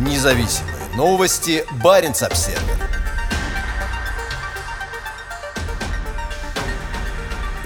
Независимые новости. Барин обсерва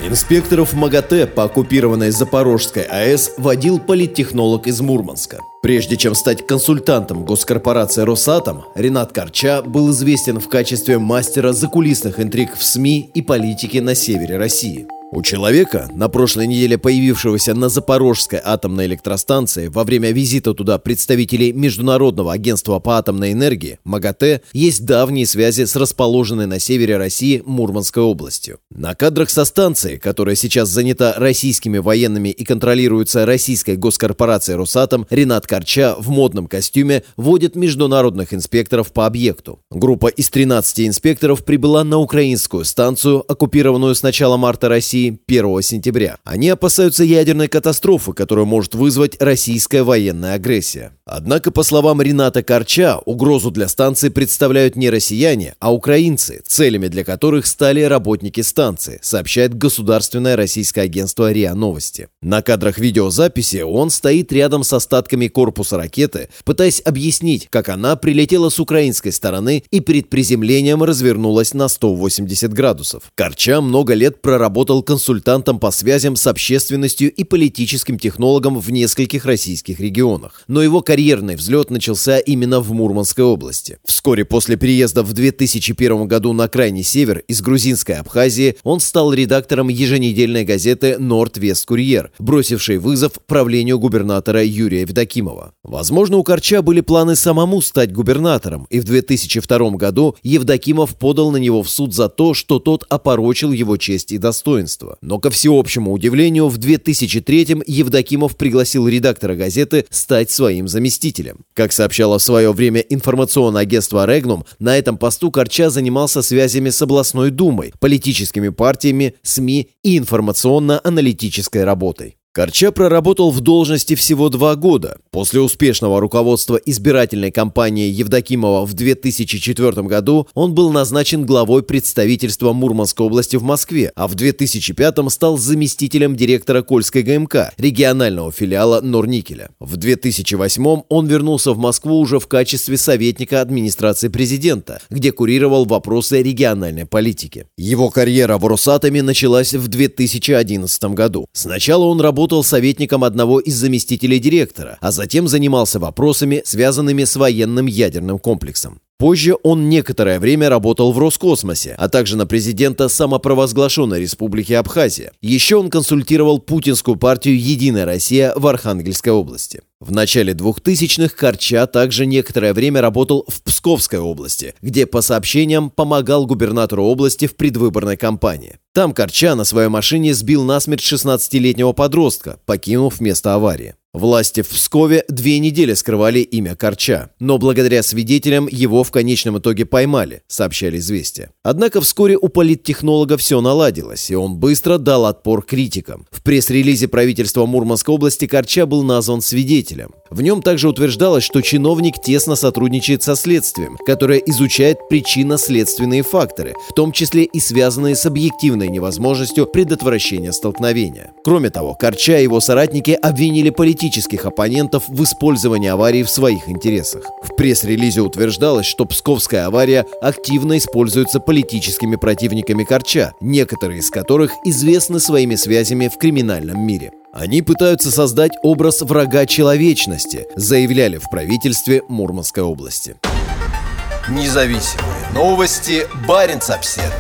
Инспекторов МАГАТЭ по оккупированной Запорожской АЭС водил политтехнолог из Мурманска. Прежде чем стать консультантом госкорпорации «Росатом», Ренат Корча был известен в качестве мастера закулисных интриг в СМИ и политике на севере России. У человека, на прошлой неделе появившегося на Запорожской атомной электростанции во время визита туда представителей Международного агентства по атомной энергии МАГАТЭ, есть давние связи с расположенной на севере России Мурманской областью. На кадрах со станции, которая сейчас занята российскими военными и контролируется российской госкорпорацией «Росатом», Ренат Корча в модном костюме водит международных инспекторов по объекту. Группа из 13 инспекторов прибыла на украинскую станцию, оккупированную с начала марта России, 1 сентября. Они опасаются ядерной катастрофы, которую может вызвать российская военная агрессия. Однако, по словам Рената Корча, угрозу для станции представляют не россияне, а украинцы, целями для которых стали работники станции, сообщает государственное российское агентство РИА Новости. На кадрах видеозаписи он стоит рядом с остатками корпуса ракеты, пытаясь объяснить, как она прилетела с украинской стороны и перед приземлением развернулась на 180 градусов. Корча много лет проработал консультантом по связям с общественностью и политическим технологом в нескольких российских регионах. Но его карьерный взлет начался именно в Мурманской области. Вскоре после переезда в 2001 году на крайний север из грузинской Абхазии он стал редактором еженедельной газеты «Норд-Вест Курьер», бросившей вызов правлению губернатора Юрия Евдокимова. Возможно, у Корча были планы самому стать губернатором, и в 2002 году Евдокимов подал на него в суд за то, что тот опорочил его честь и достоинство. Но, ко всеобщему удивлению, в 2003 Евдокимов пригласил редактора газеты стать своим заместителем. Как сообщало в свое время информационное агентство «Регнум», на этом посту Корча занимался связями с областной думой, политическими партиями, СМИ и информационно-аналитической работой. Корча проработал в должности всего два года. После успешного руководства избирательной кампании Евдокимова в 2004 году он был назначен главой представительства Мурманской области в Москве, а в 2005 стал заместителем директора Кольской ГМК, регионального филиала Норникеля. В 2008 он вернулся в Москву уже в качестве советника администрации президента, где курировал вопросы региональной политики. Его карьера в Росатоме началась в 2011 году. Сначала он работал работал советником одного из заместителей директора, а затем занимался вопросами, связанными с военным ядерным комплексом. Позже он некоторое время работал в Роскосмосе, а также на президента самопровозглашенной республики Абхазия. Еще он консультировал путинскую партию «Единая Россия» в Архангельской области. В начале 2000-х Корча также некоторое время работал в Псковской области, где, по сообщениям, помогал губернатору области в предвыборной кампании. Там Корча на своей машине сбил насмерть 16-летнего подростка, покинув место аварии. Власти в Пскове две недели скрывали имя Корча, но благодаря свидетелям его в конечном итоге поймали, сообщали «Известия». Однако вскоре у политтехнолога все наладилось, и он быстро дал отпор критикам. В пресс-релизе правительства Мурманской области Корча был назван свидетелем. В нем также утверждалось, что чиновник тесно сотрудничает со следствием, которое изучает причинно-следственные факторы, в том числе и связанные с объективной невозможностью предотвращения столкновения. Кроме того, Корча и его соратники обвинили политических оппонентов в использовании аварии в своих интересах. В пресс-релизе утверждалось, что Псковская авария активно используется политическими противниками Корча, некоторые из которых известны своими связями в криминальном мире. Они пытаются создать образ врага человечности, заявляли в правительстве Мурманской области. Независимые новости. Барин обседный.